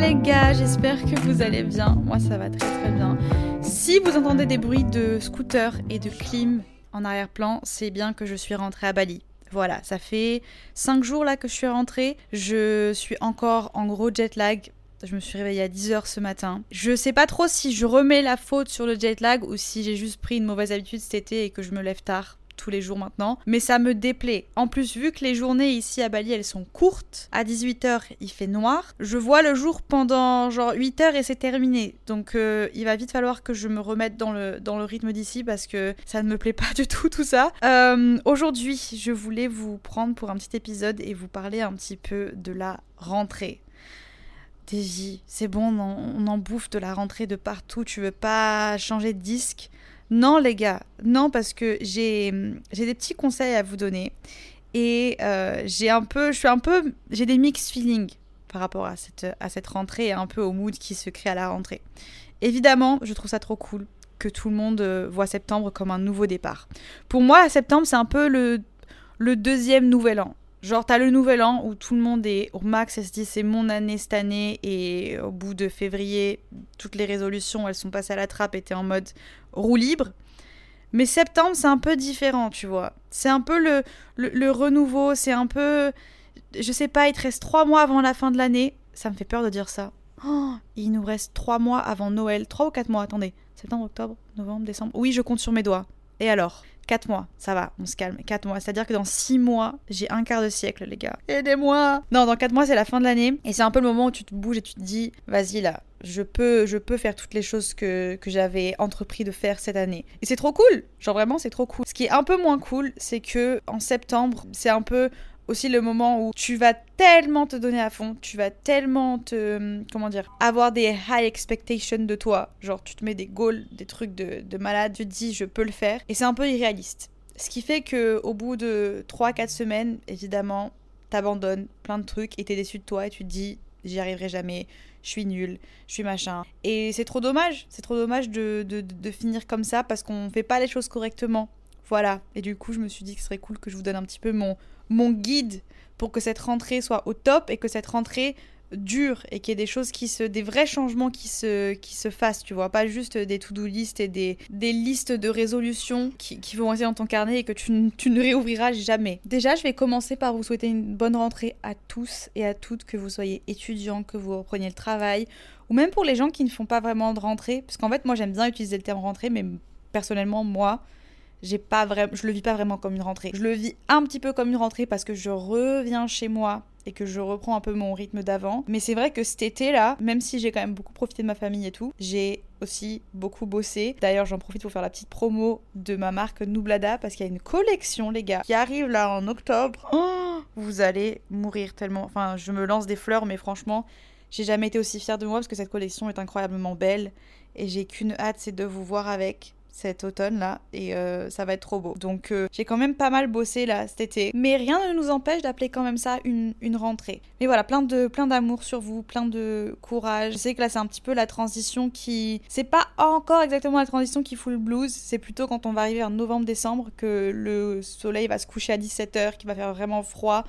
Les gars, j'espère que vous allez bien. Moi ça va très très bien. Si vous entendez des bruits de scooter et de clim en arrière-plan, c'est bien que je suis rentrée à Bali. Voilà, ça fait 5 jours là que je suis rentrée. Je suis encore en gros jet lag. Je me suis réveillée à 10h ce matin. Je sais pas trop si je remets la faute sur le jet lag ou si j'ai juste pris une mauvaise habitude cet été et que je me lève tard tous les jours maintenant, mais ça me déplaît. En plus, vu que les journées ici à Bali, elles sont courtes, à 18h, il fait noir, je vois le jour pendant genre 8h et c'est terminé. Donc euh, il va vite falloir que je me remette dans le, dans le rythme d'ici parce que ça ne me plaît pas du tout tout ça. Euh, Aujourd'hui, je voulais vous prendre pour un petit épisode et vous parler un petit peu de la rentrée. Davy, c'est bon, on en, on en bouffe de la rentrée de partout, tu veux pas changer de disque? Non, les gars, non, parce que j'ai des petits conseils à vous donner. Et euh, j'ai un peu, je suis un peu, j'ai des mixed feelings par rapport à cette, à cette rentrée et un peu au mood qui se crée à la rentrée. Évidemment, je trouve ça trop cool que tout le monde euh, voit septembre comme un nouveau départ. Pour moi, septembre, c'est un peu le, le deuxième nouvel an. Genre, t'as le nouvel an où tout le monde est au max et se dit c'est mon année cette année. Et au bout de février, toutes les résolutions, elles sont passées à la trappe et t'es en mode roue libre. Mais septembre, c'est un peu différent, tu vois. C'est un peu le, le, renouveau, c'est un peu. Je sais pas, il te reste trois mois avant la fin de l'année. Ça me fait peur de dire ça. Oh, il nous reste trois mois avant Noël. Trois ou quatre mois, attendez. Septembre, octobre, novembre, décembre. Oui, je compte sur mes doigts. Et alors? 4 mois, ça va, on se calme. 4 mois, c'est-à-dire que dans 6 mois, j'ai un quart de siècle, les gars. Aidez-moi Non, dans 4 mois, c'est la fin de l'année. Et c'est un peu le moment où tu te bouges et tu te dis, vas-y là, je peux, je peux faire toutes les choses que, que j'avais entrepris de faire cette année. Et c'est trop cool Genre vraiment, c'est trop cool. Ce qui est un peu moins cool, c'est que en septembre, c'est un peu aussi le moment où tu vas tellement te donner à fond, tu vas tellement te, comment dire, avoir des high expectations de toi. Genre, tu te mets des goals, des trucs de, de malade, tu te dis, je peux le faire. Et c'est un peu irréaliste. Ce qui fait que au bout de 3-4 semaines, évidemment, t'abandonnes plein de trucs et t'es déçu de toi et tu te dis, j'y arriverai jamais, je suis nulle, je suis machin. Et c'est trop dommage, c'est trop dommage de, de, de finir comme ça parce qu'on fait pas les choses correctement. Voilà. Et du coup, je me suis dit que ce serait cool que je vous donne un petit peu mon, mon guide pour que cette rentrée soit au top et que cette rentrée dure et qu'il y ait des choses qui se des vrais changements qui se qui se fassent tu vois. Pas juste des to-do list et des, des listes de résolutions qui, qui vont rester dans ton carnet et que tu, tu ne réouvriras jamais. Déjà je vais commencer par vous souhaiter une bonne rentrée à tous et à toutes que vous soyez étudiants que vous repreniez le travail ou même pour les gens qui ne font pas vraiment de rentrée. Parce qu'en fait moi j'aime bien utiliser le terme rentrée mais personnellement moi j'ai pas vraiment je le vis pas vraiment comme une rentrée. Je le vis un petit peu comme une rentrée parce que je reviens chez moi et que je reprends un peu mon rythme d'avant. Mais c'est vrai que cet été là, même si j'ai quand même beaucoup profité de ma famille et tout, j'ai aussi beaucoup bossé. D'ailleurs, j'en profite pour faire la petite promo de ma marque Nublada parce qu'il y a une collection les gars qui arrive là en octobre. Oh, vous allez mourir tellement. Enfin, je me lance des fleurs mais franchement, j'ai jamais été aussi fière de moi parce que cette collection est incroyablement belle et j'ai qu'une hâte, c'est de vous voir avec cet automne là et euh, ça va être trop beau. Donc euh, j'ai quand même pas mal bossé là cet été, mais rien ne nous empêche d'appeler quand même ça une, une rentrée. Mais voilà, plein de plein d'amour sur vous, plein de courage. Je sais que là c'est un petit peu la transition qui c'est pas encore exactement la transition qui fout le blues, c'est plutôt quand on va arriver en novembre décembre que le soleil va se coucher à 17h, qu'il va faire vraiment froid,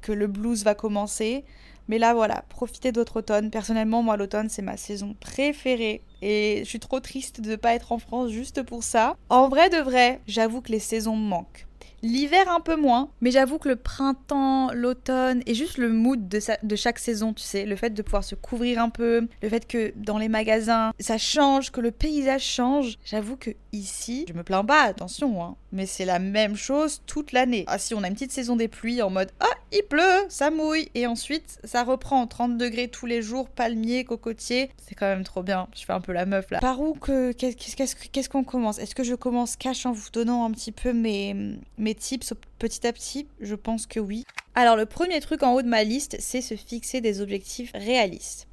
que le blues va commencer. Mais là, voilà, profitez d'autre automne. Personnellement, moi, l'automne, c'est ma saison préférée. Et je suis trop triste de ne pas être en France juste pour ça. En vrai de vrai, j'avoue que les saisons manquent. L'hiver un peu moins, mais j'avoue que le printemps, l'automne et juste le mood de, de chaque saison, tu sais, le fait de pouvoir se couvrir un peu, le fait que dans les magasins ça change, que le paysage change, j'avoue que ici, je me plains pas, attention, hein, mais c'est la même chose toute l'année. Ah si on a une petite saison des pluies en mode ah il pleut, ça mouille et ensuite ça reprend 30 degrés tous les jours, palmier, cocotier, c'est quand même trop bien. Je fais un peu la meuf là. Par où que qu'est-ce qu'on commence? Est-ce que je commence cash en vous donnant un petit peu mes mes tips? Petit à petit Je pense que oui. Alors le premier truc en haut de ma liste, c'est se fixer des objectifs réalistes.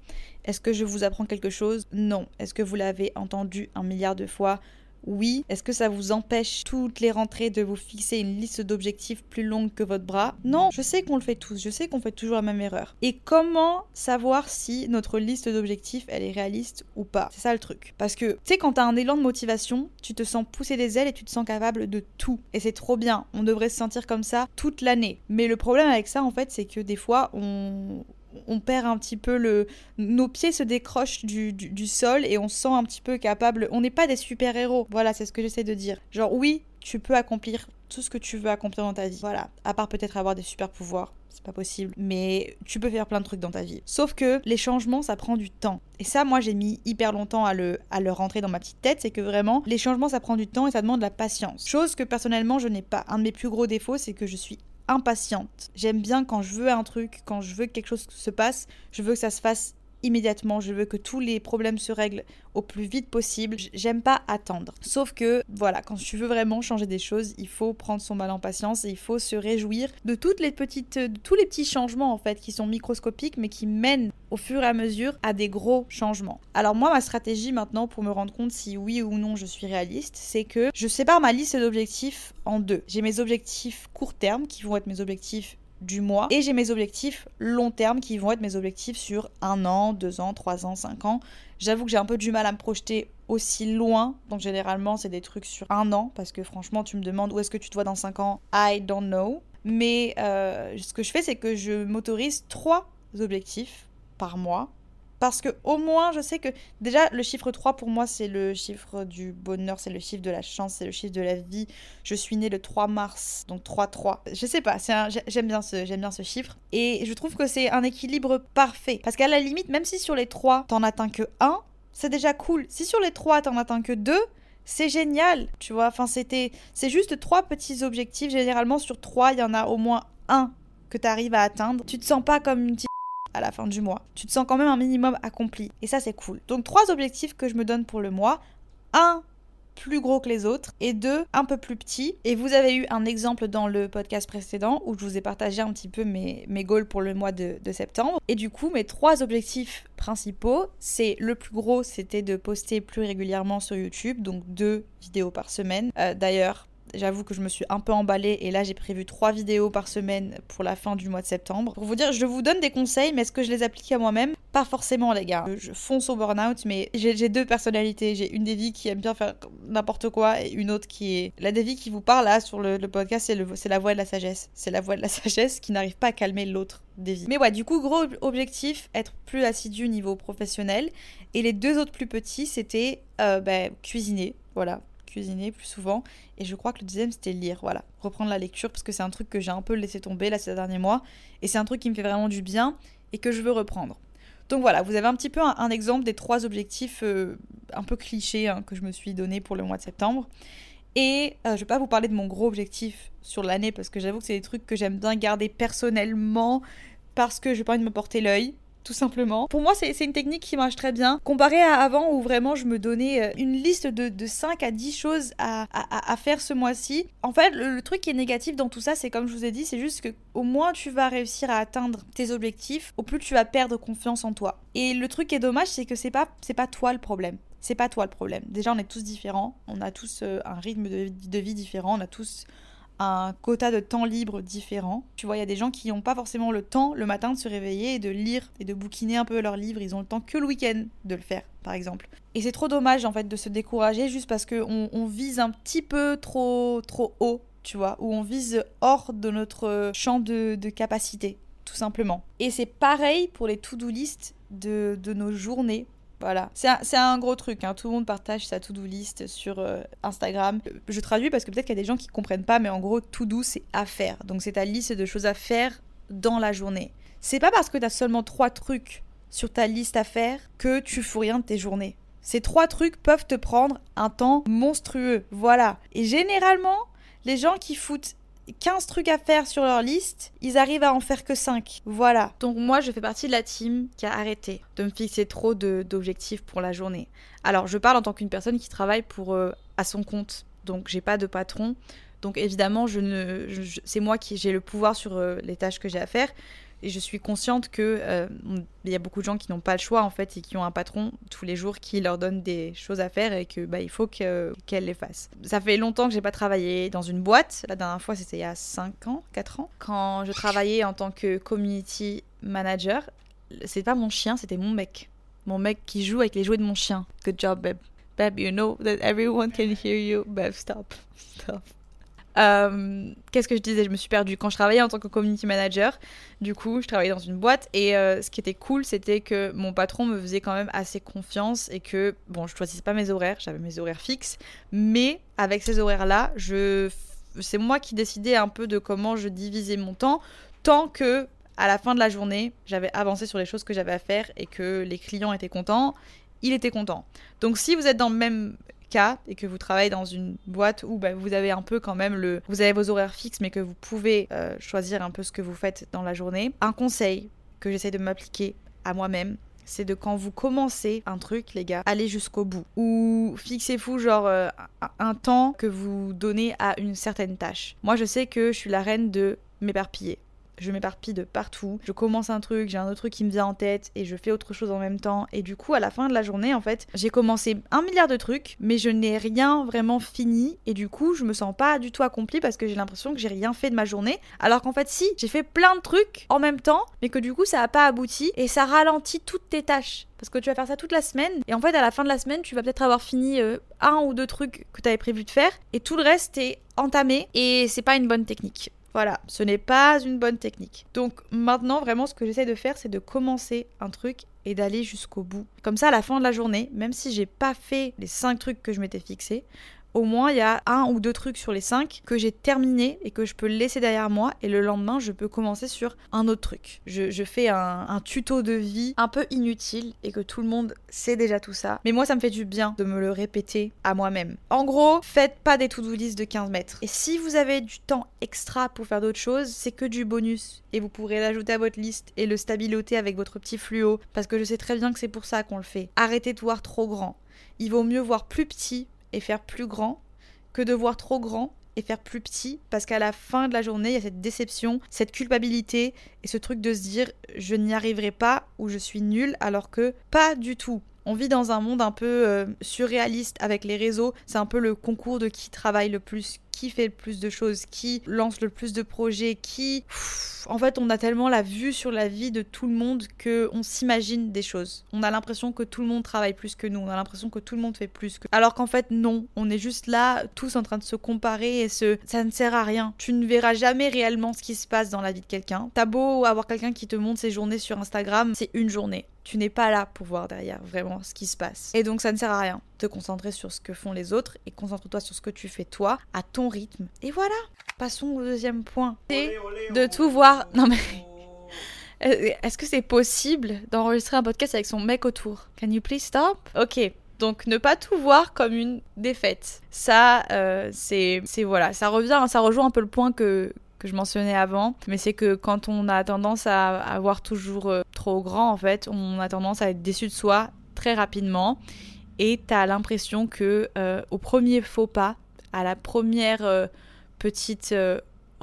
Est-ce que je vous apprends quelque chose? Non. Est-ce que vous l'avez entendu un milliard de fois? Oui. Est-ce que ça vous empêche toutes les rentrées de vous fixer une liste d'objectifs plus longue que votre bras? Non, je sais qu'on le fait tous, je sais qu'on fait toujours la même erreur. Et comment savoir si notre liste d'objectifs, elle est réaliste ou pas? C'est ça le truc. Parce que, tu sais, quand t'as un élan de motivation, tu te sens pousser des ailes et tu te sens capable de tout. Et c'est trop bien, on devrait se sentir comme ça toute l'année. Mais le problème avec ça, en fait, c'est que des fois, on, on perd un petit peu le. Nos pieds se décrochent du, sol et on se sent un petit peu capable. On n'est pas des super-héros. Voilà, c'est ce que j'essaie de dire. Genre, oui, tu peux accomplir tout ce que tu veux accomplir dans ta vie. Voilà. À part peut-être avoir des super-pouvoirs. C'est pas possible. Mais tu peux faire plein de trucs dans ta vie. Sauf que les changements, ça prend du temps. Et ça, moi, j'ai mis hyper longtemps à le, à le rentrer dans ma petite tête. C'est que vraiment, les changements, ça prend du temps et ça demande de la patience. Chose que personnellement, je n'ai pas. Un de mes plus gros défauts, c'est que je suis impatiente. J'aime bien quand je veux un truc, quand je veux que quelque chose se passe, je veux que ça se fasse immédiatement, je veux que tous les problèmes se règlent au plus vite possible. J'aime pas attendre. Sauf que, voilà, quand tu veux vraiment changer des choses, il faut prendre son mal en patience et il faut se réjouir de toutes les petites, tous les petits changements en fait qui sont microscopiques mais qui mènent au fur et à mesure à des gros changements. Alors moi, ma stratégie maintenant pour me rendre compte si oui ou non je suis réaliste, c'est que je sépare ma liste d'objectifs en deux. J'ai mes objectifs court terme qui vont être mes objectifs du mois. Et j'ai mes objectifs long terme qui vont être mes objectifs sur un an, deux ans, trois ans, cinq ans. J'avoue que j'ai un peu du mal à me projeter aussi loin. Donc généralement, c'est des trucs sur un an. Parce que franchement, tu me demandes où est-ce que tu te vois dans cinq ans. I don't know. Mais euh, ce que je fais, c'est que je m'autorise trois objectifs par mois parce que au moins je sais que déjà le chiffre 3 pour moi c'est le chiffre du bonheur, c'est le chiffre de la chance, c'est le chiffre de la vie. Je suis née le 3 mars, donc 3 3. Je sais pas, j'aime bien ce bien ce chiffre et je trouve que c'est un équilibre parfait parce qu'à la limite même si sur les 3 t'en atteins que 1, c'est déjà cool. Si sur les 3 t'en atteins que 2, c'est génial, tu vois. Enfin, c'était, c'est juste trois petits objectifs. Généralement, sur trois, il y en a au moins un que tu arrives à atteindre. Tu te sens pas comme une à la fin du mois. Tu te sens quand même un minimum accompli. Et ça, c'est cool. Donc, trois objectifs que je me donne pour le mois. Un plus gros que les autres et deux un peu plus petits. Et vous avez eu un exemple dans le podcast précédent où je vous ai partagé un petit peu mes, mes goals pour le mois de, septembre. Et du coup, mes trois objectifs principaux, c'est le plus gros, c'était de poster plus régulièrement sur YouTube, donc deux vidéos par semaine. Euh, d'ailleurs, J'avoue que je me suis un peu emballée et là j'ai prévu trois vidéos par semaine pour la fin du mois de septembre. Pour vous dire, je vous donne des conseils, mais est-ce que je les applique à moi-même? Pas forcément les gars. Je fonce au burn-out, mais j'ai deux personnalités. J'ai une Devi qui aime bien faire n'importe quoi et une autre qui est... La Devi qui vous parle là sur le, podcast, c'est la voix de la sagesse. C'est la voix de la sagesse qui n'arrive pas à calmer l'autre. Devi. Mais ouais, du coup, gros objectif, être plus assidu au niveau professionnel. Et les deux autres plus petits, c'était euh, bah, cuisiner. Voilà, cuisiner plus souvent. Et je crois que le deuxième, c'était lire. Voilà, reprendre la lecture parce que c'est un truc que j'ai un peu laissé tomber là ces derniers mois. Et c'est un truc qui me fait vraiment du bien et que je veux reprendre. Donc voilà, vous avez un petit peu un, exemple des trois objectifs euh, un peu clichés hein, que je me suis donné pour le mois de septembre. Et euh, je vais pas vous parler de mon gros objectif sur l'année parce que j'avoue que c'est des trucs que j'aime bien garder personnellement parce que je n'ai pas envie de me porter l'œil tout simplement. Pour moi, c'est une technique qui marche très bien. Comparé à avant où vraiment je me donnais euh, une liste de, 5 à 10 choses à, faire ce mois-ci. En fait, le, truc qui est négatif dans tout ça, c'est comme je vous ai dit, c'est juste que au moins tu vas réussir à atteindre tes objectifs, au plus tu vas perdre confiance en toi. Et le truc qui est dommage, c'est que c'est pas, pas toi le problème. C'est pas toi le problème. Déjà, on est tous différents. On a tous euh, un rythme de, de vie différent. On a tous un quota de temps libre différent. Tu vois, il y a des gens qui n'ont pas forcément le temps le matin de se réveiller et de lire et de bouquiner un peu leurs livres. Ils ont le temps que le week-end de le faire, par exemple. Et c'est trop dommage en fait de se décourager juste parce qu'on on vise un petit peu trop, trop haut, tu vois, ou on vise hors de notre champ de, capacité, tout simplement. Et c'est pareil pour les to-do list de, de nos journées voilà, c'est un, gros truc. Hein. Tout le monde partage sa to-do list sur euh, Instagram. Je traduis parce que peut-être qu'il y a des gens qui comprennent pas, mais en gros, to-do, c'est à faire. Donc, c'est ta liste de choses à faire dans la journée. C'est pas parce que tu as seulement trois trucs sur ta liste à faire que tu fous rien de tes journées. Ces trois trucs peuvent te prendre un temps monstrueux. Voilà. Et généralement, Les gens qui foutent 15 trucs à faire sur leur liste, ils arrivent à en faire que 5. Voilà. Donc moi, je fais partie de la team qui a arrêté de me fixer trop d'objectifs pour la journée. Alors, je parle en tant qu'une personne qui travaille pour euh, à son compte. Donc, j'ai pas de patron. Donc, évidemment, je ne, c'est moi qui j'ai le pouvoir sur euh, les tâches que j'ai à faire. Et je suis consciente que euh, il y a beaucoup de gens qui n'ont pas le choix en fait et qui ont un patron tous les jours qui leur donne des choses à faire et que bah il faut qu'elle les fasse. Ça fait longtemps que j'ai pas travaillé dans une boîte. La dernière fois c'était il y a 5 ans, 4 ans, quand je travaillais en tant que community manager. C'est pas mon chien, c'était mon mec. Mon mec qui joue avec les jouets de mon chien. Good job, babe. Babe, you know that everyone can hear you. Babe, stop. Stop. Euh, qu'est-ce que je disais? Je me suis perdue. Quand je travaillais en tant que community manager, du coup, je travaillais dans une boîte et euh, ce qui était cool, c'était que mon patron me faisait quand même assez confiance et que, bon, je choisissais pas mes horaires, j'avais mes horaires fixes, mais avec ces horaires-là, c'est moi qui décidais un peu de comment je divisais mon temps, tant que à la fin de la journée, j'avais avancé sur les choses que j'avais à faire et que les clients étaient contents, il était content. Donc si vous êtes dans le même et que vous travaillez dans une boîte où bah, vous avez un peu quand même le... Vous avez vos horaires fixes mais que vous pouvez euh, choisir un peu ce que vous faites dans la journée. Un conseil que j'essaie de m'appliquer à moi-même, c'est de quand vous commencez un truc, les gars, allez jusqu'au bout. Ou fixez-vous genre euh, un temps que vous donnez à une certaine tâche. Moi, je sais que je suis la reine de m'éparpiller je m'éparpille de partout, je commence un truc, j'ai un autre truc qui me vient en tête et je fais autre chose en même temps. Et du coup, à la fin de la journée, en fait, j'ai commencé un milliard de trucs, mais je n'ai rien vraiment fini. Et du coup, je me sens pas du tout accomplie parce que j'ai l'impression que j'ai rien fait de ma journée. Alors qu'en fait, si, j'ai fait plein de trucs en même temps, mais que du coup, ça n'a pas abouti et ça ralentit toutes tes tâches. Parce que tu vas faire ça toute la semaine et en fait à la fin de la semaine tu vas peut-être avoir fini euh, un ou deux trucs que tu avais prévu de faire et tout le reste est entamé et c'est pas une bonne technique. Voilà, ce n'est pas une bonne technique. Donc maintenant, vraiment, ce que j'essaie de faire, c'est de commencer un truc et d'aller jusqu'au bout. Comme ça, à la fin de la journée, même si j'ai pas fait les 5 trucs que je m'étais fixé, au moins il y a un ou deux trucs sur les cinq que j'ai terminé et que je peux laisser derrière moi et le lendemain je peux commencer sur un autre truc. Je, fais un, tuto de vie un peu inutile et que tout le monde sait déjà tout ça. Mais moi ça me fait du bien de me le répéter à moi-même. En gros, faites pas des to-do list de 15 mètres. Et si vous avez du temps extra pour faire d'autres choses, c'est que du bonus. Et vous pourrez l'ajouter à votre liste et le stabiloter avec votre petit fluo. Parce que je sais très bien que c'est pour ça qu'on le fait. Arrêtez de voir trop grand. Il vaut mieux voir plus petit et faire plus grand que de voir trop grand et faire plus petit parce qu'à la fin de la journée, il y a cette déception, cette culpabilité et ce truc de se dire je n'y arriverai pas ou je suis nul alors que pas du tout. On vit dans un monde un peu euh, surréaliste avec les réseaux. C'est un peu le concours de qui travaille le plus, qui fait le plus de choses, qui lance le plus de projets, qui... en fait, on a tellement la vue sur la vie de tout le monde que on s'imagine des choses. On a l'impression que tout le monde travaille plus que nous, on a l'impression que tout le monde fait plus que... Alors qu'en fait, non. On est juste là, tous en train de se comparer et se... Ça ne sert à rien. Tu ne verras jamais réellement ce qui se passe dans la vie de quelqu'un. T'as beau avoir quelqu'un qui te montre ses journées sur Instagram, c'est une journée tu n'es pas là pour voir derrière vraiment ce qui se passe. Et donc ça ne sert à rien. Te concentrer sur ce que font les autres et concentre-toi sur ce que tu fais toi, à ton rythme. Et voilà. Passons au deuxième point. C'est de tout voir. Non mais. Est-ce que c'est possible d'enregistrer un podcast avec son mec autour? Can you please stop? Ok. Donc ne pas tout voir comme une défaite. Ça, euh, c'est, voilà, ça revient, ça rejoint un peu le point que que je mentionnais avant, mais c'est que quand on a tendance à avoir toujours euh, trop grand, en fait, on a tendance à être déçu de soi très rapidement, et t'as l'impression que euh, au premier faux pas, à la première euh, petite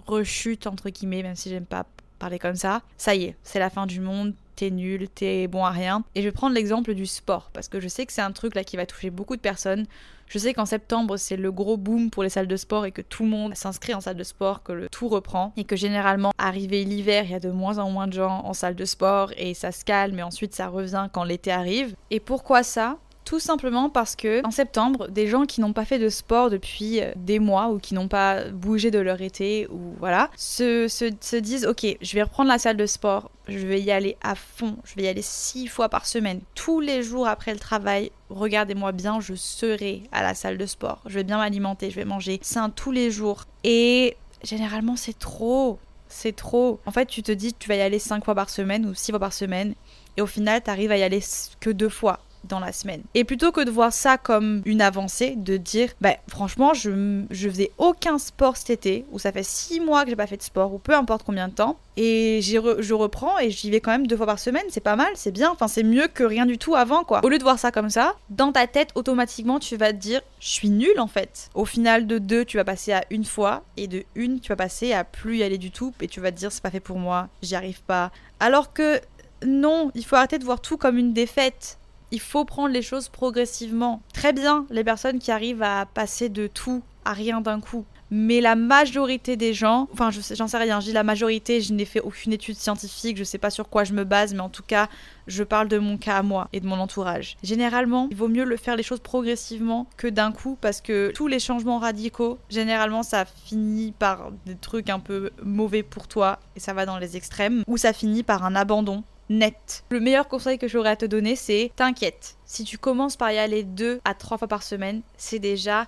rechute entre guillemets, même si j'aime pas parler comme ça, ça y est, c'est la fin du monde, t'es nul, t'es bon à rien. Et je vais prendre l'exemple du sport, parce que je sais que c'est un truc là qui va toucher beaucoup de personnes. Je sais qu'en septembre, c'est le gros boom pour les salles de sport et que tout le monde s'inscrit en salle de sport, que le tout reprend. Et que généralement, arrivé l'hiver, il y a de moins en moins de gens en salle de sport et ça se calme et ensuite ça revient quand l'été arrive. Et pourquoi ça? Tout simplement parce que en septembre, des gens qui n'ont pas fait de sport depuis euh, des mois ou qui n'ont pas bougé de leur été ou voilà, se, se, disent ok, je vais reprendre la salle de sport, je vais y aller à fond, je vais y aller six fois par semaine, tous les jours après le travail. Regardez-moi bien, je serai à la salle de sport. Je vais bien m'alimenter, je vais manger sain tous les jours. Et généralement, c'est trop. C'est trop. En fait, tu te dis tu vas y aller cinq fois par semaine ou six fois par semaine. Et au final, tu arrives à y aller que deux fois dans la semaine. Et plutôt que de voir ça comme une avancée, de dire, bah, franchement, je, je faisais aucun sport cet été, ou ça fait six mois que j'ai pas fait de sport, ou peu importe combien de temps, et je reprends et j'y vais quand même deux fois par semaine, c'est pas mal, c'est bien, enfin c'est mieux que rien du tout avant quoi. Au lieu de voir ça comme ça, dans ta tête automatiquement tu vas te dire je suis nul en fait. Au final de deux tu vas passer à une fois et de une tu vas passer à plus y aller du tout et tu vas te dire c'est pas fait pour moi, j'y arrive pas. Alors que non, il faut arrêter de voir tout comme une défaite. Il faut prendre les choses progressivement. Très bien, les personnes qui arrivent à passer de tout à rien d'un coup. Mais la majorité des gens, enfin j'en sais rien, je dis la majorité, je n'ai fait aucune étude scientifique, je sais pas sur quoi je me base, mais en tout cas, je parle de mon cas à moi et de mon entourage. Généralement, il vaut mieux le faire les choses progressivement que d'un coup parce que tous les changements radicaux, généralement ça finit par des trucs un peu mauvais pour toi et ça va dans les extrêmes, ou ça finit par un abandon net. Le meilleur conseil que j'aurais à te donner, c'est t'inquiète. Si tu commences par y aller deux à trois fois par semaine, c'est déjà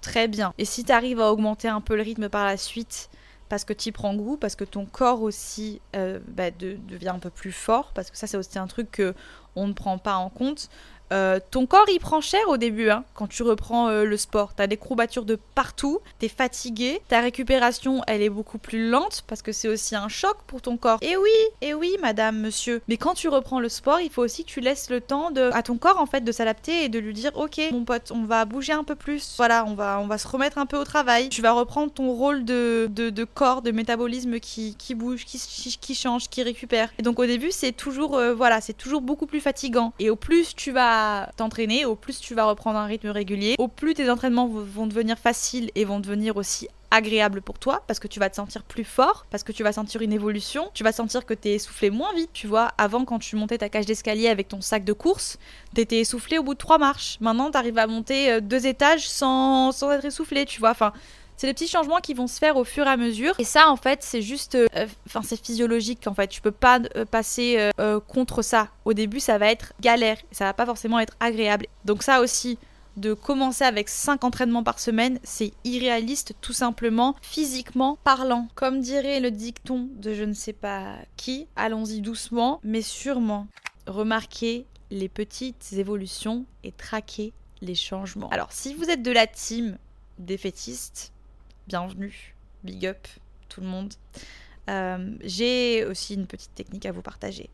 très bien. Et si tu arrives à augmenter un peu le rythme par la suite, parce que tu y prends goût, parce que ton corps aussi euh, bah, devient un peu plus fort, parce que ça c'est aussi un truc que on ne prend pas en compte. Euh, ton corps il prend cher au début hein, quand tu reprends euh, le sport. T'as des courbatures de partout, t'es fatigué, ta récupération elle est beaucoup plus lente parce que c'est aussi un choc pour ton corps. Et oui, et oui, madame, monsieur. Mais quand tu reprends le sport, il faut aussi que tu laisses le temps de, à ton corps en fait de s'adapter et de lui dire ok mon pote, on va bouger un peu plus. Voilà, on va, on va se remettre un peu au travail. Tu vas reprendre ton rôle de, de, corps, de métabolisme qui, qui bouge, qui, qui, change, qui récupère. Et donc au début c'est toujours euh, voilà, c'est toujours beaucoup plus Et au plus tu vas t'entraîner, au plus tu vas reprendre un rythme régulier, au plus tes entraînements vont devenir faciles et vont devenir aussi agréables pour toi parce que tu vas te sentir plus fort, parce que tu vas sentir une évolution, tu vas sentir que t'es essoufflé moins vite. Tu vois, avant quand tu montais ta cage d'escalier avec ton sac de course, t'étais essoufflé au bout de trois marches. Maintenant, t'arrives à monter euh, deux étages sans, sans être essoufflé, tu vois. Enfin, c'est des petits changements qui vont se faire au fur et à mesure. Et ça, en fait, c'est juste. Euh, enfin, c'est physiologique, en fait. Tu peux pas euh, passer euh, contre ça. Au début, ça va être galère. Ça va pas forcément être agréable. Donc, ça aussi, de commencer avec 5 entraînements par semaine, c'est irréaliste tout simplement physiquement parlant. Comme dirait le dicton de je ne sais pas qui, allons-y doucement mais sûrement. Remarquez les petites évolutions et traquez les changements. Alors si vous êtes de la team défaitiste, bienvenue, big up tout le monde. Euh, j'ai aussi une petite technique à vous partager.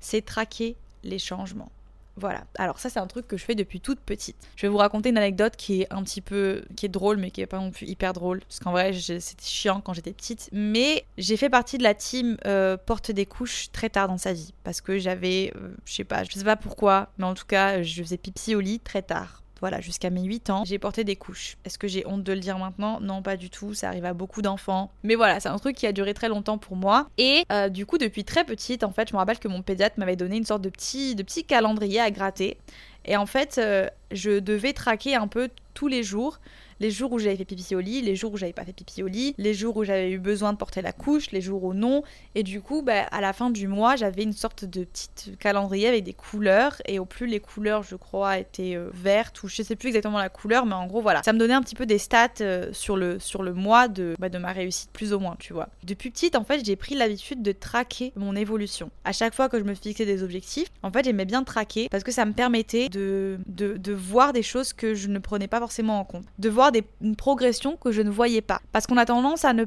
C'est traquer les changements. Voilà. Alors ça c'est un truc que je fais depuis toute petite. Je vais vous raconter une anecdote qui est un petit peu qui est drôle mais qui est pas non plus hyper drôle parce qu'en vrai c'était chiant quand j'étais petite. Mais j'ai fait partie de la team euh, porte des couches très tard dans sa vie parce que j'avais euh, je sais pas je sais pas pourquoi mais en tout cas je faisais pipi au lit très tard voilà, jusqu'à mes 8 ans, j'ai porté des couches. Est-ce que j'ai honte de le dire maintenant? Non, pas du tout, ça arrive à beaucoup d'enfants. Mais voilà, c'est un truc qui a duré très longtemps pour moi. Et euh, du coup, depuis très petite, en fait, je me rappelle que mon pédiatre m'avait donné une sorte de petit, de petit calendrier à gratter. Et en fait, euh, je devais traquer un peu tous les jours les jours où j'avais fait pipi au lit, les jours où j'avais pas fait pipi au lit, les jours où j'avais eu besoin de porter la couche, les jours où non. Et du coup, bah, à la fin du mois, j'avais une sorte de petit calendrier avec des couleurs. Et au plus les couleurs, je crois, étaient euh, vertes ou je sais plus exactement la couleur, mais en gros, voilà. Ça me donnait un petit peu des stats euh, sur, le, sur le mois de, bah, de ma réussite, plus ou moins, tu vois. Depuis petite, en fait, j'ai pris l'habitude de traquer mon évolution. À chaque fois que je me fixais des objectifs, en fait, j'aimais bien traquer parce que ça me permettait de, de, voir des choses que je ne prenais pas forcément en compte. De voir une progression que je ne voyais pas. Parce qu'on a tendance à ne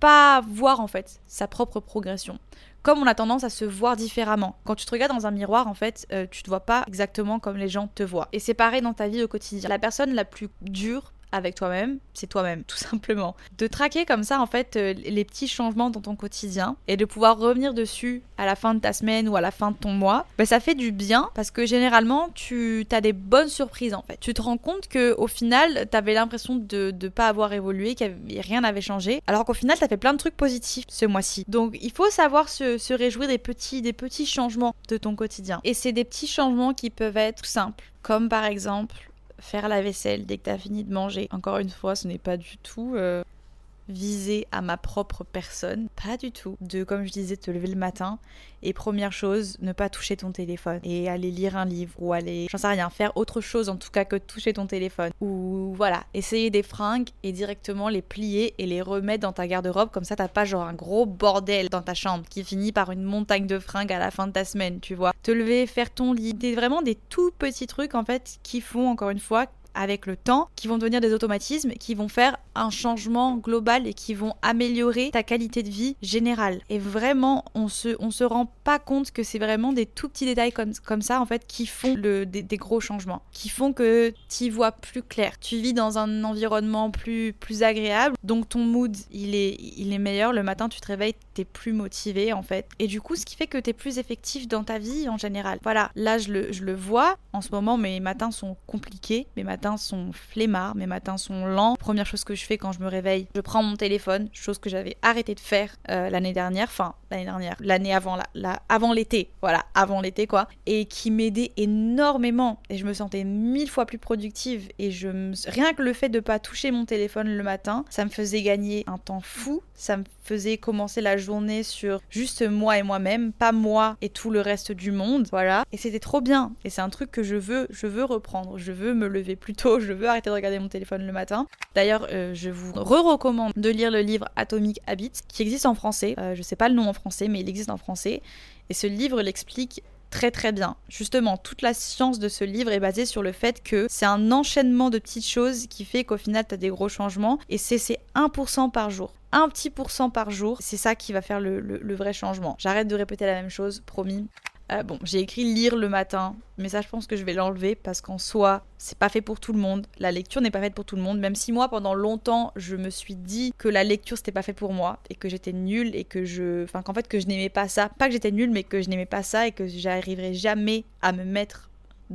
pas voir en fait sa propre progression. Comme on a tendance à se voir différemment. Quand tu te regardes dans un miroir, en fait, euh, tu te vois pas exactement comme les gens te voient. Et c'est pareil dans ta vie au quotidien. La personne la plus dure avec toi-même, c'est toi-même, tout simplement. De traquer comme ça, en fait, euh, les petits changements dans ton quotidien et de pouvoir revenir dessus à la fin de ta semaine ou à la fin de ton mois, ben, ça fait du bien parce que généralement, tu as des bonnes surprises, en fait. Tu te rends compte que au final, tu avais l'impression de ne pas avoir évolué, que rien n'avait changé, alors qu'au final, tu as fait plein de trucs positifs ce mois-ci. Donc, il faut savoir se, se réjouir des petits, des petits changements de ton quotidien. Et c'est des petits changements qui peuvent être simples, comme par exemple faire la vaisselle dès que tu as fini de manger. Encore une fois, ce n'est pas du tout euh, visé à ma propre personne. Pas du tout. De, comme je disais, te lever le matin et première chose, ne pas toucher ton téléphone et aller lire un livre ou aller, j'en sais rien, faire autre chose en tout cas que toucher ton téléphone. Ou voilà, essayer des fringues et directement les plier et les remettre dans ta garde-robe. Comme ça, t'as pas genre un gros bordel dans ta chambre qui finit par une montagne de fringues à la fin de ta semaine, tu vois. Te lever, faire ton lit. Des, vraiment des tout petits trucs en fait qui font encore une fois avec le temps, qui vont devenir des automatismes, qui vont faire un changement global et qui vont améliorer ta qualité de vie générale. Et vraiment, on se, on se rend pas compte que c'est vraiment des tout petits détails comme, comme ça, en fait, qui font le, des, gros changements, qui font que tu vois plus clair. Tu vis dans un environnement plus, plus agréable, donc ton mood, il est, il est meilleur. Le matin, tu te réveilles, t'es plus motivé, en fait. Et du coup, ce qui fait que t'es plus effectif dans ta vie en général. Voilà, là, je le, je le vois. En ce moment, mes matins sont compliqués. Mes matins sont flemmards, mes matins sont lents. Première chose que je fais quand je me réveille, je prends mon téléphone, chose que j'avais arrêté de faire euh, l'année dernière, enfin l'année dernière, l'année avant la, avant l'été, voilà, avant l'été quoi, et qui m'aidait énormément et je me sentais mille fois plus productive et je me... rien que le fait de pas toucher mon téléphone le matin, ça me faisait gagner un temps fou, ça me faisait commencer la journée sur juste moi et moi-même, pas moi et tout le reste du monde, voilà, et c'était trop bien et c'est un truc que je veux, je veux reprendre, je veux me lever plus tôt, je veux arrêter de regarder mon téléphone le matin. D'ailleurs, euh, je vous re-recommande de lire le livre Atomic Habits qui existe en français. Euh, je sais pas le nom en français, mais il existe en français. Et ce livre l'explique très très bien. Justement, toute la science de ce livre est basée sur le fait que c'est un enchaînement de petites choses qui fait qu'au final, tu as des gros changements. Et c'est 1% par jour. Un petit pourcent par jour, c'est ça qui va faire le vrai changement. J'arrête de répéter la même chose, promis. Euh, bon, j'ai écrit lire le matin, mais ça je pense que je vais l'enlever parce qu'en soi, c'est pas fait pour tout le monde. La lecture n'est pas faite pour tout le monde, même si moi pendant longtemps, je me suis dit que la lecture c'était pas fait pour moi et que j'étais nulle et que je enfin qu'en fait que je n'aimais pas ça, pas que j'étais nulle mais que je n'aimais pas ça et que j'arriverais jamais à me mettre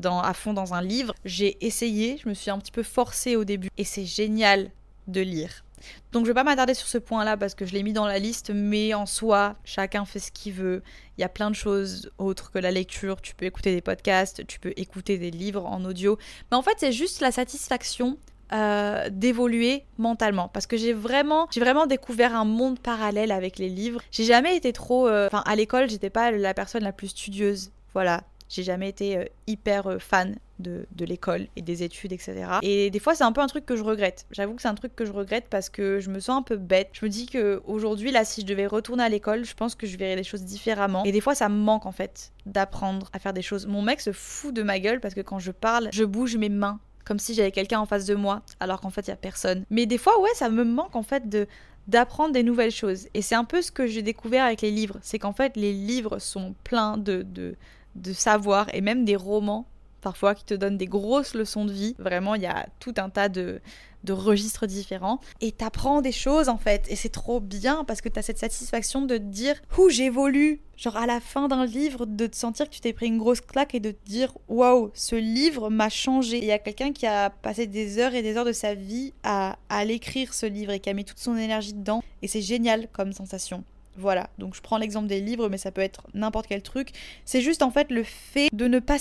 à fond dans un livre. J'ai essayé, je me suis un petit peu forcée au début et c'est génial de lire. Donc je vais pas m'attarder sur ce point-là parce que je l'ai mis dans la liste, mais en soi, chacun fait ce qu'il veut. Il y a plein de choses autres que la lecture. Tu peux écouter des podcasts, tu peux écouter des livres en audio. Mais en fait, c'est juste la satisfaction euh, d'évoluer mentalement parce que j'ai vraiment j'ai vraiment découvert un monde parallèle avec les livres j'ai jamais été trop euh, enfin à l'école j'étais pas la personne la plus studieuse voilà j'ai jamais été euh, hyper euh, fan de, l'école et des études, etc. Et des fois, c'est un peu un truc que je regrette. J'avoue que c'est un truc que je regrette parce que je me sens un peu bête. Je me dis que aujourd'hui, là, si je devais retourner à l'école, je pense que je verrais les choses différemment. Et des fois, ça me manque en fait d'apprendre à faire des choses. Mon mec se fout de ma gueule parce que quand je parle, je bouge mes mains comme si j'avais quelqu'un en face de moi, alors qu'en fait, il y a personne. Mais des fois, ouais, ça me manque en fait de d'apprendre des nouvelles choses. Et c'est un peu ce que j'ai découvert avec les livres. C'est qu'en fait, les livres sont pleins de, de savoir et même des romans parfois qui te donnent des grosses leçons de vie. Vraiment, il y a tout un tas de, de registres différents. Et t'apprends des choses en fait. Et c'est trop bien parce que t'as cette satisfaction de te dire Ouh, j'évolue. Genre à la fin d'un livre, de te sentir que tu t'es pris une grosse claque et de te dire Waouh, ce livre m'a changé. Il y a quelqu'un qui a passé des heures et des heures de sa vie à, à l'écrire ce livre et qui a mis toute son énergie dedans. Et c'est génial comme sensation. Voilà, donc je prends l'exemple des livres, mais ça peut être n'importe quel truc. C'est juste en fait le fait de ne pas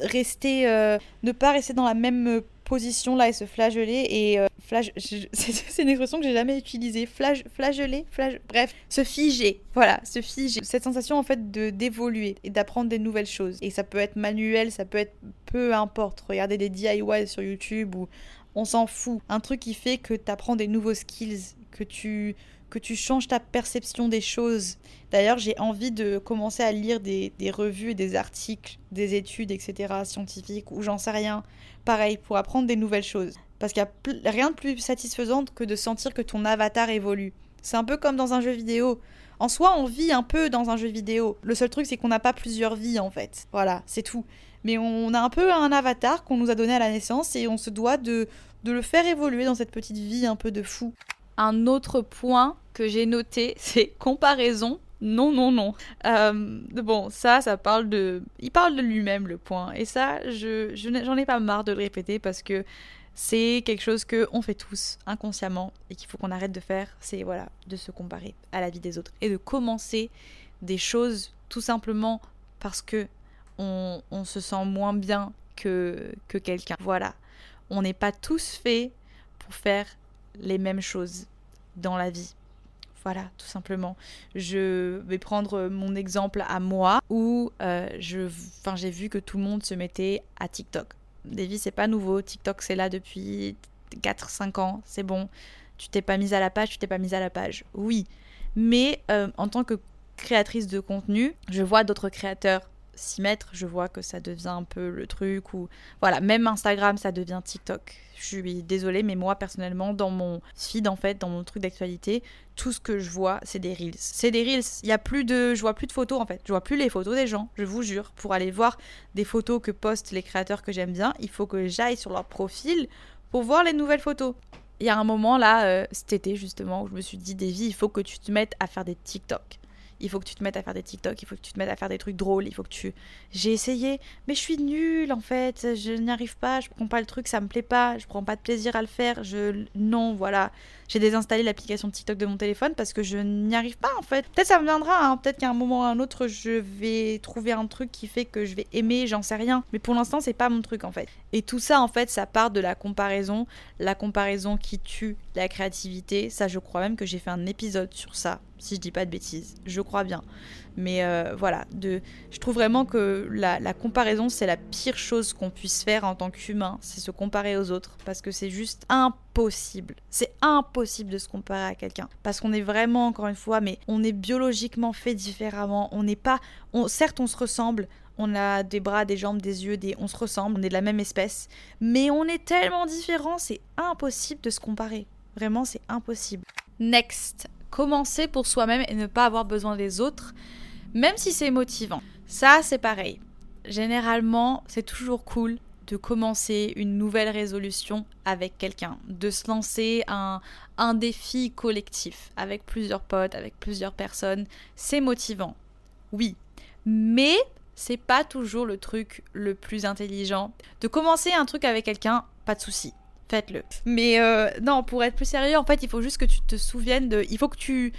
rester, euh, ne pas rester dans la même euh, position là et se flageller et euh, c'est une expression que j'ai jamais utilisée. Flage flageller bref se figer. Voilà se figer. Cette sensation en fait de d'évoluer et d'apprendre des nouvelles choses. Et ça peut être manuel ça peut être peu importe. Regarder des DIY sur YouTube ou on s'en fout. Un truc qui fait que tu apprends des nouveaux skills que tu que tu changes ta perception des choses. D'ailleurs, j'ai envie de commencer à lire des, revues des articles, des études, etc., scientifiques, ou j'en sais rien. Pareil, pour apprendre des nouvelles choses. Parce qu'il n'y a rien de plus satisfaisant que de sentir que ton avatar évolue. C'est un peu comme dans un jeu vidéo. En soi, on vit un peu dans un jeu vidéo. Le seul truc, c'est qu'on n'a pas plusieurs vies, en fait. Voilà, c'est tout. Mais on a un peu un avatar qu'on nous a donné à la naissance et on se doit de, de le faire évoluer dans cette petite vie un peu de fou. Un autre point que j'ai noté, c'est comparaison. Non, non, non. Euh, bon, ça, ça parle de... Il parle de lui-même, le point. Et ça, je, j'en ai pas marre de le répéter parce que c'est quelque chose que on fait tous inconsciemment et qu'il faut qu'on arrête de faire. C'est, voilà, de se comparer à la vie des autres. Et de commencer des choses tout simplement parce que on, on se sent moins bien que, que quelqu'un. Voilà. On n'est pas tous faits pour faire les mêmes choses. dans la vie. Voilà, tout simplement. Je vais prendre mon exemple à moi où euh, j'ai vu que tout le monde se mettait à TikTok. Davy, c'est pas nouveau. TikTok, c'est là depuis 4-5 ans. C'est bon. Tu t'es pas mise à la page, tu t'es pas mise à la page. Oui. Mais euh, en tant que créatrice de contenu, je vois d'autres créateurs s'y mettre, je vois que ça devient un peu le truc ou voilà, même Instagram ça devient TikTok. Je suis désolée mais moi personnellement dans mon feed en fait, dans mon truc d'actualité, tout ce que je vois, c'est des reels. C'est des reels, il y a plus de je vois plus de photos en fait, je vois plus les photos des gens, je vous jure, pour aller voir des photos que postent les créateurs que j'aime bien, il faut que j'aille sur leur profil pour voir les nouvelles photos. Il y a un moment là, euh, cet été justement, où je me suis dit, Davy, il faut que tu te mettes à faire des TikTok il faut que tu te mettes à faire des TikTok, il faut que tu te mettes à faire des trucs drôles, il faut que tu. J'ai essayé, mais je suis nulle en fait, je n'y arrive pas, je prends pas le truc, ça me plaît pas, je prends pas de plaisir à le faire, je. Non, voilà. J'ai désinstallé l'application TikTok de mon téléphone parce que je n'y arrive pas en fait. Peut-être ça me viendra, hein. peut-être qu'à un moment ou à un autre, je vais trouver un truc qui fait que je vais aimer, j'en sais rien. Mais pour l'instant, c'est pas mon truc en fait. Et tout ça, en fait, ça part de la comparaison, la comparaison qui tue la créativité. Ça, je crois même que j'ai fait un épisode sur ça si je dis pas de bêtises. Je crois bien. Mais euh, voilà, je trouve vraiment que la, comparaison, c'est la pire chose qu'on puisse faire en tant qu'humain, c'est se comparer aux autres, parce que c'est juste impossible. C'est impossible de se comparer à quelqu'un, parce qu'on est vraiment, encore une fois, mais on est biologiquement fait différemment. On n'est pas, on, certes, on se ressemble. On a des bras, des jambes, des yeux, on se ressemble, on est de la même espèce, mais on est tellement différents, c'est impossible de se comparer. Vraiment, c'est impossible. Next, commencer pour soi-même et ne pas avoir besoin des autres, même si c'est motivant. Ça, c'est pareil. Généralement, c'est toujours cool de commencer une nouvelle résolution avec quelqu'un, de se lancer un, un défi collectif avec plusieurs potes, avec plusieurs personnes. C'est motivant, oui. Mais c'est pas toujours le truc le plus intelligent. De commencer un truc avec quelqu'un, pas de souci faites-le. Mais euh, non, pour être plus sérieux, en fait, il faut juste que tu te souviennes de. Il faut que tu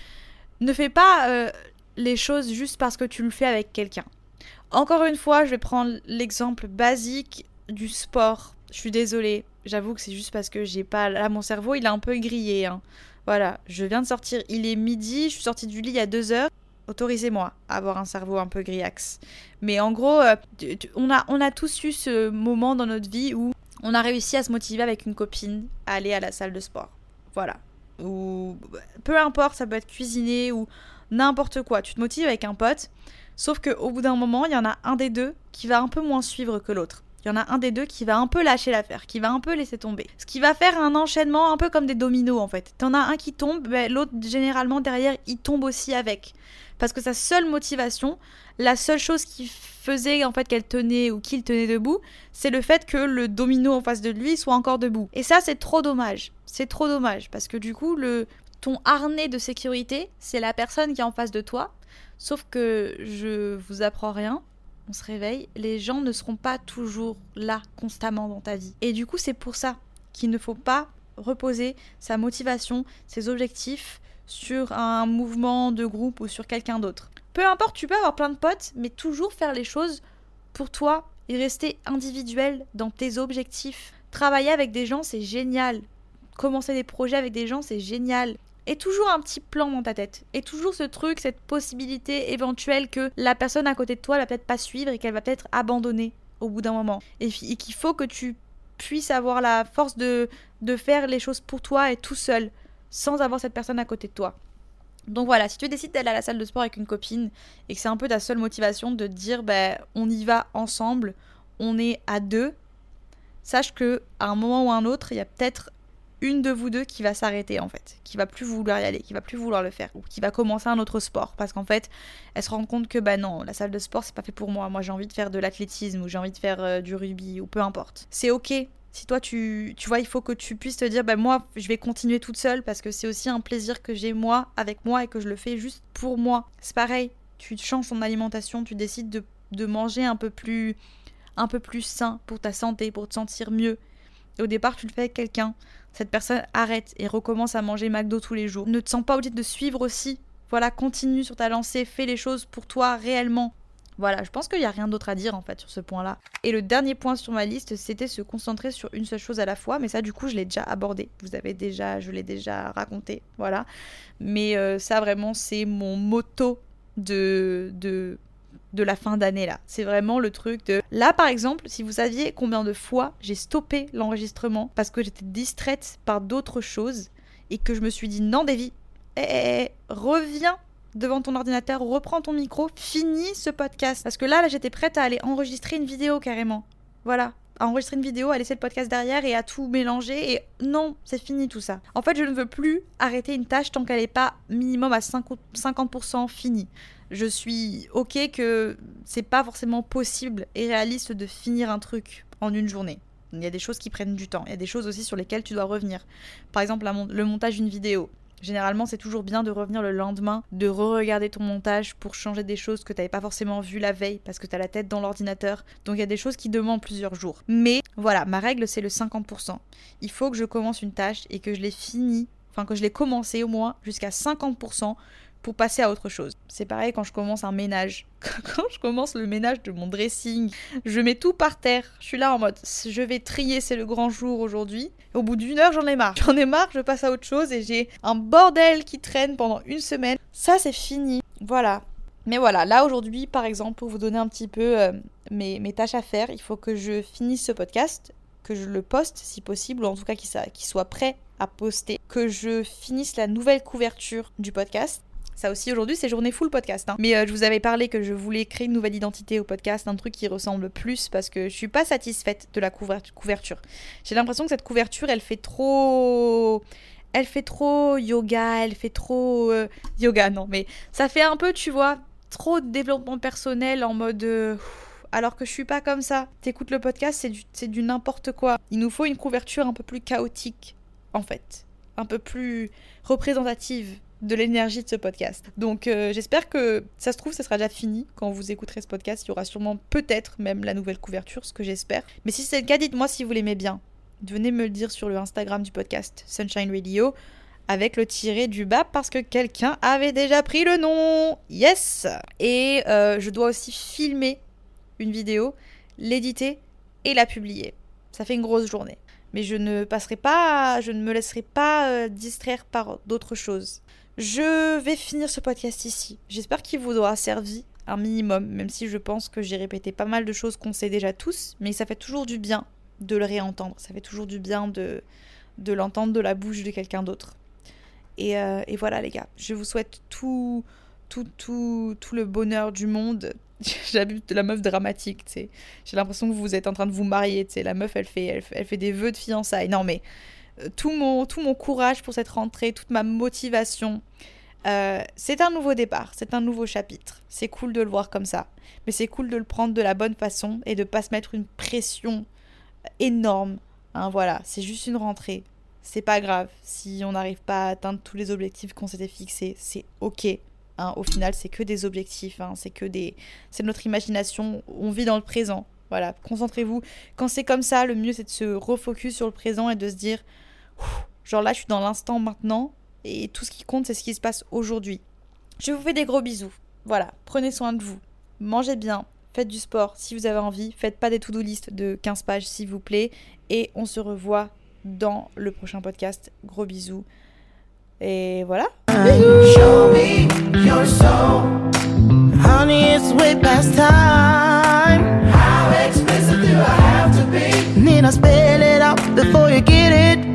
ne fais pas euh, les choses juste parce que tu le fais avec quelqu'un. Encore une fois, je vais prendre l'exemple basique du sport. Je suis désolée, j'avoue que c'est juste parce que j'ai pas. Là, mon cerveau, il est un peu grillé. Hein. Voilà, je viens de sortir, il est midi, je suis sortie du lit il y a deux heures. Autorisez-moi à avoir un cerveau un peu grillax. Mais en gros, euh, on, a, on a tous eu ce moment dans notre vie où on a réussi à se motiver avec une copine à aller à la salle de sport. Voilà. Ou peu importe, ça peut être cuisiner ou n'importe quoi. Tu te motives avec un pote, sauf qu'au bout d'un moment, il y en a un des deux qui va un peu moins suivre que l'autre. Il y en a un des deux qui va un peu lâcher l'affaire, qui va un peu laisser tomber. Ce qui va faire un enchaînement un peu comme des dominos en fait. T'en as un qui tombe, ben, l'autre généralement derrière il tombe aussi avec. Parce que sa seule motivation, la seule chose qui faisait en fait qu'elle tenait ou qu'il tenait debout, c'est le fait que le domino en face de lui soit encore debout. Et ça, c'est trop dommage. C'est trop dommage parce que du coup, le harnais de sécurité, c'est la personne qui est en face de toi. Sauf que je vous apprends rien. On se réveille, les gens ne seront pas toujours là constamment dans ta vie. Et du coup, c'est pour ça qu'il ne faut pas reposer sa motivation, ses objectifs sur un mouvement de groupe ou sur quelqu'un d'autre. Peu importe, tu peux avoir plein de potes, mais toujours faire les choses pour toi et rester individuel dans tes objectifs. Travailler avec des gens, c'est génial. Commencer des projets avec des gens, c'est génial. Et toujours un petit plan dans ta tête. Et toujours ce truc, cette possibilité éventuelle que la personne à côté de toi va peut-être pas suivre et qu'elle va peut-être abandonner au bout d'un moment. Et, qu'il faut que tu puisses avoir la force de, de faire les choses pour toi et tout seul sans avoir cette personne à côté de toi. Donc voilà, si tu décides d'aller à la salle de sport avec une copine et que c'est un peu ta seule motivation de dire ben on y va ensemble, on est à deux, sache que à un moment ou un autre, il y a peut-être une de vous deux qui va s'arrêter en fait, qui va plus vouloir y aller, qui va plus vouloir le faire ou qui va commencer un autre sport parce qu'en fait, elle se rend compte que bah non, la salle de sport c'est pas fait pour moi. Moi j'ai envie de faire de l'athlétisme ou j'ai envie de faire euh, du rugby ou peu importe. C'est OK si toi tu, tu vois, il faut que tu puisses te dire, ben moi, je vais continuer toute seule parce que c'est aussi un plaisir que j'ai moi avec moi et que je le fais juste pour moi. C'est pareil, tu changes ton alimentation, tu décides de, de, manger un peu plus un peu plus sain pour ta santé, pour te sentir mieux. Au départ, tu le fais avec quelqu'un. Cette personne arrête et recommence à manger McDo tous les jours. Ne te sens pas obligé de suivre aussi. Voilà, continue sur ta lancée, fais les choses pour toi réellement. Voilà, je pense qu'il n'y a rien d'autre à dire en fait sur ce point-là. Et le dernier point sur ma liste, c'était se concentrer sur une seule chose à la fois, mais ça du coup je l'ai déjà abordé. Vous avez déjà, je l'ai déjà raconté, voilà. Mais euh, ça vraiment c'est mon motto de, de, de la fin d'année là. C'est vraiment le truc de... Là par exemple, si vous saviez combien de fois j'ai stoppé l'enregistrement parce que j'étais distraite par d'autres choses et que je me suis dit non Davy, eh, eh, eh, reviens devant ton ordinateur, reprends ton micro, finis ce podcast. Parce que là, là j'étais prête à aller enregistrer une vidéo carrément. Voilà. À enregistrer une vidéo, à laisser le podcast derrière et à tout mélanger. Et non, c'est fini tout ça. En fait, je ne veux plus arrêter une tâche tant qu'elle n'est pas minimum à 50% finie. Je suis ok que c'est pas forcément possible et réaliste de finir un truc en une journée. Il y a des choses qui prennent du temps. Il y a des choses aussi sur lesquelles tu dois revenir. Par exemple, le montage d'une vidéo. Généralement, c'est toujours bien de revenir le lendemain, de re-regarder ton montage pour changer des choses que tu n'avais pas forcément vues la veille parce que tu as la tête dans l'ordinateur. Donc il y a des choses qui demandent plusieurs jours. Mais voilà, ma règle c'est le 50%. Il faut que je commence une tâche et que je l'ai finie, enfin que je l'ai commencé au moins jusqu'à 50% pour passer à autre chose. C'est pareil quand je commence un ménage. Quand je commence le ménage de mon dressing, je mets tout par terre. Je suis là en mode je vais trier, c'est le grand jour aujourd'hui. Au bout d'une heure, j'en ai marre. J'en ai marre, je passe à autre chose et j'ai un bordel qui traîne pendant une semaine. Ça, c'est fini. Voilà. Mais voilà, là aujourd'hui, par exemple, pour vous donner un petit peu euh, mes, mes, tâches à faire, il faut que je finisse ce podcast, que je le poste si possible, ou en tout cas qu'il soit prêt à poster, que je finisse la nouvelle couverture du podcast, ça aussi, aujourd'hui, c'est journée full podcast. Hein. Mais euh, je vous avais parlé que je voulais créer une nouvelle identité au podcast, un truc qui ressemble plus, parce que je suis pas satisfaite de la couverture. J'ai l'impression que cette couverture, elle fait trop elle fait trop yoga, elle fait trop euh, yoga, non, mais ça fait un peu, tu vois, trop de développement personnel en mode. Euh, alors que je suis pas comme ça. T'écoutes le podcast, c'est du, du n'importe quoi. Il nous faut une couverture un peu plus chaotique, en fait. Un peu plus représentative de l'énergie de ce podcast. Donc euh, j'espère que ça se trouve, ça sera déjà fini quand vous écouterez ce podcast. Il y aura sûrement peut-être même la nouvelle couverture, ce que j'espère. Mais si c'est le cas, dites-moi si vous l'aimez bien. Venez me le dire sur le Instagram du podcast Sunshine Radio avec le tiré du bas parce que quelqu'un avait déjà pris le nom. Yes Et euh, je dois aussi filmer une vidéo, l'éditer et la publier. Ça fait une grosse journée. Mais je ne passerai pas, je ne me laisserai pas euh, distraire par d'autres choses. Je vais finir ce podcast ici. J'espère qu'il vous aura servi un minimum, même si je pense que j'ai répété pas mal de choses qu'on sait déjà tous, mais ça fait toujours du bien de le réentendre. Ça fait toujours du bien de, de l'entendre de la bouche de quelqu'un d'autre. Et, euh, voilà les gars, je vous souhaite tout, tout, tout, tout le bonheur du monde. J'habite de la meuf dramatique, tu sais. J'ai l'impression que vous êtes en train de vous marier, tu sais. La meuf, elle fait, elle, elle fait des vœux de fiançailles. Non mais tout mon, tout mon courage pour cette rentrée, toute ma motivation. Euh, c'est un nouveau départ, c'est un nouveau chapitre. C'est cool de le voir comme ça. Mais c'est cool de le prendre de la bonne façon et de pas se mettre une pression énorme. Hein, voilà, c'est juste une rentrée. C'est pas grave. Si on n'arrive pas à atteindre tous les objectifs qu'on s'était fixés, c'est ok. Hein, au final, c'est que des objectifs. Hein, c'est que des. C'est notre imagination. On vit dans le présent. Voilà, concentrez-vous. Quand c'est comme ça, le mieux c'est de se refocus sur le présent et de se dire Genre là, je suis dans l'instant maintenant et tout ce qui compte, c'est ce qui se passe aujourd'hui. Je vous fais des gros bisous. Voilà, prenez soin de vous. Mangez bien, faites du sport si vous avez envie. Faites pas des to-do list de 15 pages, s'il vous plaît. Et on se revoit dans le prochain podcast. Gros bisous. Et voilà. Show me your soul. Honey, it's way past time. How expensive do I have to be? Need I spell it out before you get it?